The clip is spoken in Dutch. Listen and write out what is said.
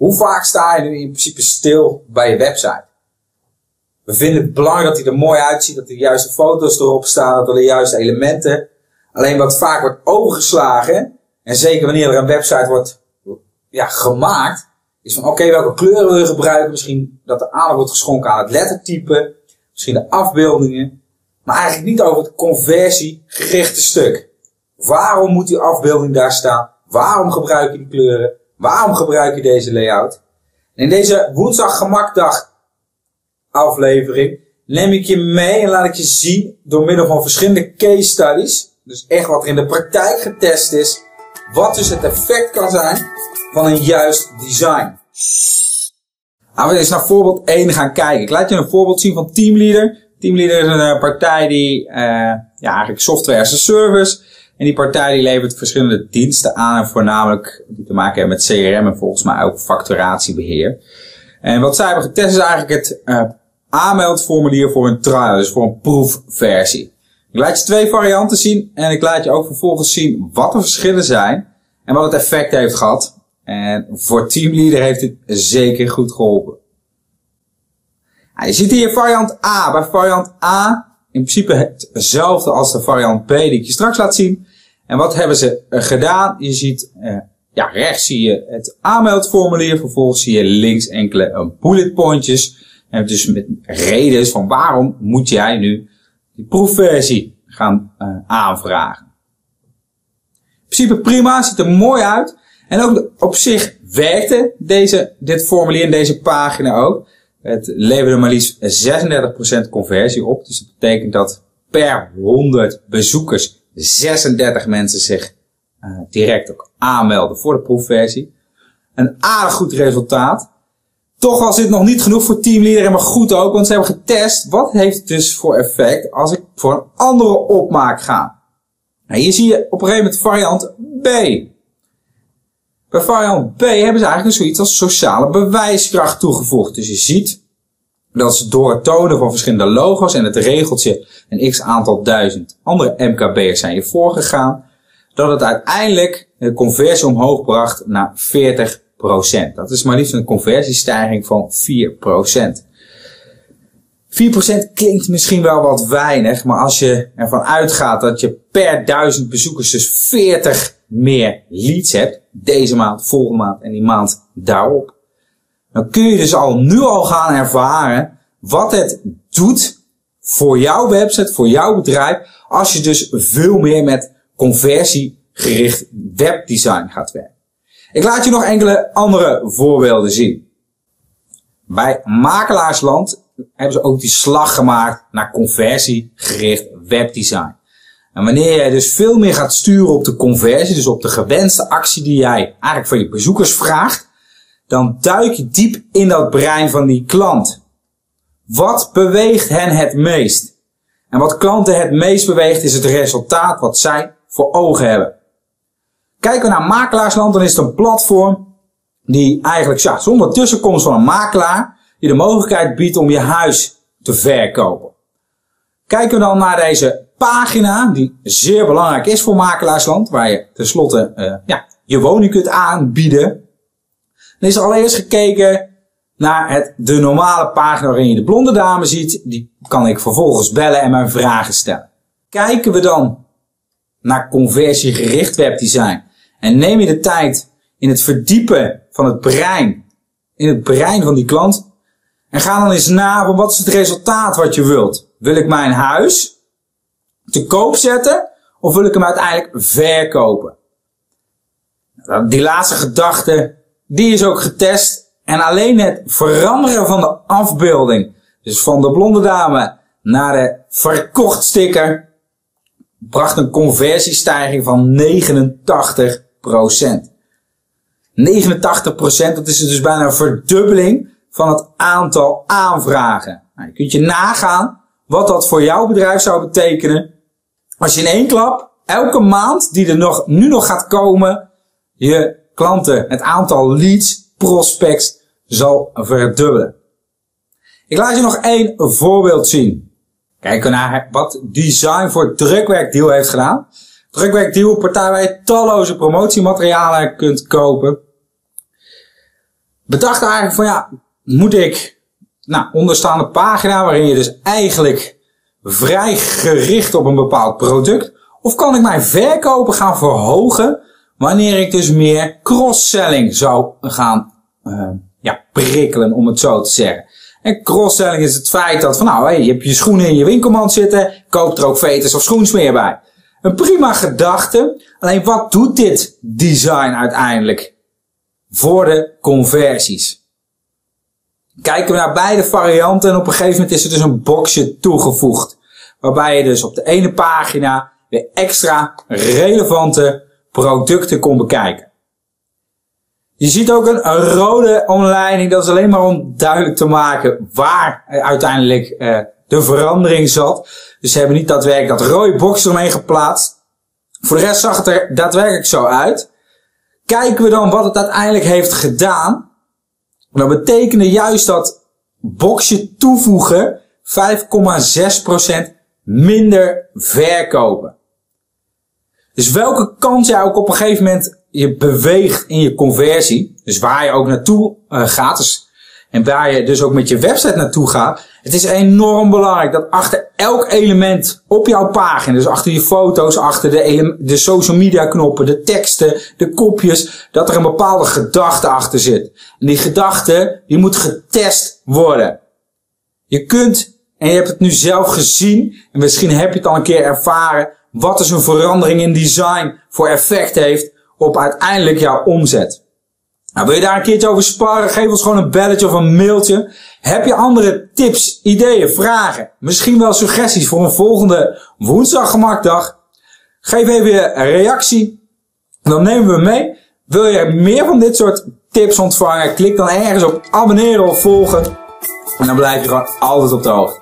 Hoe vaak sta je nu in principe stil bij je website? We vinden het belangrijk dat hij er mooi uitziet, dat er de juiste foto's erop staan, dat er de juiste elementen. Alleen wat vaak wordt overgeslagen, en zeker wanneer er een website wordt ja, gemaakt, is van oké, welke kleuren wil je gebruiken? Misschien dat er aandacht wordt geschonken aan het lettertype, misschien de afbeeldingen, maar eigenlijk niet over het conversiegerichte stuk. Waarom moet die afbeelding daar staan? Waarom gebruik je die kleuren? Waarom gebruik je deze layout? In deze woensdag gemakdag aflevering neem ik je mee en laat ik je zien door middel van verschillende case studies, dus echt wat er in de praktijk getest is, wat dus het effect kan zijn van een juist design. Laten we eens naar voorbeeld 1 gaan kijken. Ik laat je een voorbeeld zien van Teamleader. Teamleader is een uh, partij die uh, ja, eigenlijk software as a service. En die partij die levert verschillende diensten aan. En voornamelijk die te maken hebben met CRM en volgens mij ook facturatiebeheer. En wat zij hebben getest is eigenlijk het uh, aanmeldformulier voor een trial. Dus voor een proefversie. Ik laat je twee varianten zien. En ik laat je ook vervolgens zien wat de verschillen zijn. En wat het effect heeft gehad. En voor teamleader heeft dit zeker goed geholpen. Je ziet hier variant A. Bij variant A in principe hetzelfde als de variant B die ik je straks laat zien. En wat hebben ze gedaan? Je ziet, uh, ja, rechts zie je het aanmeldformulier. Vervolgens zie je links enkele bulletpointjes. En dus met redenen van waarom moet jij nu die proefversie gaan aanvragen. In principe prima, ziet er mooi uit. En ook op zich werkte deze, dit formulier en deze pagina ook. Het leverde maar liefst 36% conversie op. Dus dat betekent dat per 100 bezoekers 36 mensen zich uh, direct ook aanmelden voor de proefversie. Een aardig goed resultaat. Toch was dit nog niet genoeg voor teamleader, maar goed ook, want ze hebben getest wat heeft het dus voor effect als ik voor een andere opmaak ga. Nou, hier zie je op een gegeven moment variant B. Bij variant B hebben ze eigenlijk zoiets als sociale bewijskracht toegevoegd. Dus je ziet dat ze door het tonen van verschillende logo's en het regeltje een x aantal duizend andere MKB'ers zijn je voorgegaan, dat het uiteindelijk de conversie omhoog bracht naar 40%. Dat is maar liefst een conversiestijging van 4%. 4% klinkt misschien wel wat weinig, maar als je ervan uitgaat dat je per duizend bezoekers dus 40 meer leads hebt, deze maand, volgende maand en die maand daarop, dan kun je dus al nu al gaan ervaren wat het doet voor jouw website, voor jouw bedrijf, als je dus veel meer met conversiegericht webdesign gaat werken. Ik laat je nog enkele andere voorbeelden zien. Bij Makelaarsland hebben ze ook die slag gemaakt naar conversiegericht webdesign. En wanneer jij dus veel meer gaat sturen op de conversie, dus op de gewenste actie die jij eigenlijk van je bezoekers vraagt, dan duik je diep in dat brein van die klant. Wat beweegt hen het meest? En wat klanten het meest beweegt is het resultaat wat zij voor ogen hebben. Kijken we naar Makelaarsland, dan is het een platform die eigenlijk ja, zonder tussenkomst van een makelaar je de mogelijkheid biedt om je huis te verkopen. Kijken we dan naar deze pagina, die zeer belangrijk is voor Makelaarsland, waar je tenslotte uh, ja, je woning kunt aanbieden. Dan is er allereerst gekeken naar het, de normale pagina waarin je de blonde dame ziet. Die kan ik vervolgens bellen en mijn vragen stellen. Kijken we dan naar conversiegericht webdesign en neem je de tijd in het verdiepen van het brein, in het brein van die klant, en ga dan eens na van wat is het resultaat wat je wilt. Wil ik mijn huis te koop zetten of wil ik hem uiteindelijk verkopen? Die laatste gedachte, die is ook getest. En alleen het veranderen van de afbeelding, dus van de blonde dame naar de verkocht sticker, bracht een conversiestijging van 89% 89% dat is dus bijna een verdubbeling van het aantal aanvragen. Nou, je kunt je nagaan wat dat voor jouw bedrijf zou betekenen als je in één klap elke maand die er nog, nu nog gaat komen, je klanten, het aantal leads, prospects zal verdubbelen. Ik laat je nog één voorbeeld zien. Kijken naar wat Design voor Drukwerkdeal heeft gedaan. Drukwerkdeal, partij waar je talloze promotiematerialen kunt kopen. bedacht eigenlijk van ja, moet ik, nou, onderstaande pagina waarin je dus eigenlijk vrij gericht op een bepaald product, of kan ik mijn verkopen gaan verhogen wanneer ik dus meer cross-selling zou gaan uh, ja, prikkelen, om het zo te zeggen. En cross-selling is het feit dat van nou, hey, je hebt je schoenen in je winkelmand zitten, koop er ook veters of schoensmeer bij. Een prima gedachte, alleen wat doet dit design uiteindelijk voor de conversies? Kijken we naar beide varianten en op een gegeven moment is er dus een boxje toegevoegd. Waarbij je dus op de ene pagina weer extra relevante producten kon bekijken. Je ziet ook een, rode omleiding, dat is alleen maar om duidelijk te maken waar uiteindelijk uh, de verandering zat. Dus ze hebben niet daadwerkelijk dat rode box eromheen geplaatst. Voor de rest zag het er daadwerkelijk zo uit. Kijken we dan wat het uiteindelijk heeft gedaan. Dan betekende juist dat boxje toevoegen 5,6% minder verkopen. Dus welke kant jij ook op een gegeven moment je beweegt in je conversie, dus waar je ook naartoe uh, gaat, dus, en waar je dus ook met je website naartoe gaat, het is enorm belangrijk dat achter elk element op jouw pagina, dus achter je foto's, achter de, de social media knoppen, de teksten, de kopjes, dat er een bepaalde gedachte achter zit. En die gedachte, die moet getest worden. Je kunt, en je hebt het nu zelf gezien, en misschien heb je het al een keer ervaren, wat dus een verandering in design voor effect heeft op uiteindelijk jouw omzet. Nou, wil je daar een keertje over sparren? Geef ons gewoon een belletje of een mailtje. Heb je andere tips, ideeën, vragen? Misschien wel suggesties voor een volgende woensdag gemakdag? Geef even een reactie. Dan nemen we mee. Wil je meer van dit soort tips ontvangen? Klik dan ergens op abonneren of volgen. En dan blijf je gewoon altijd op de hoogte.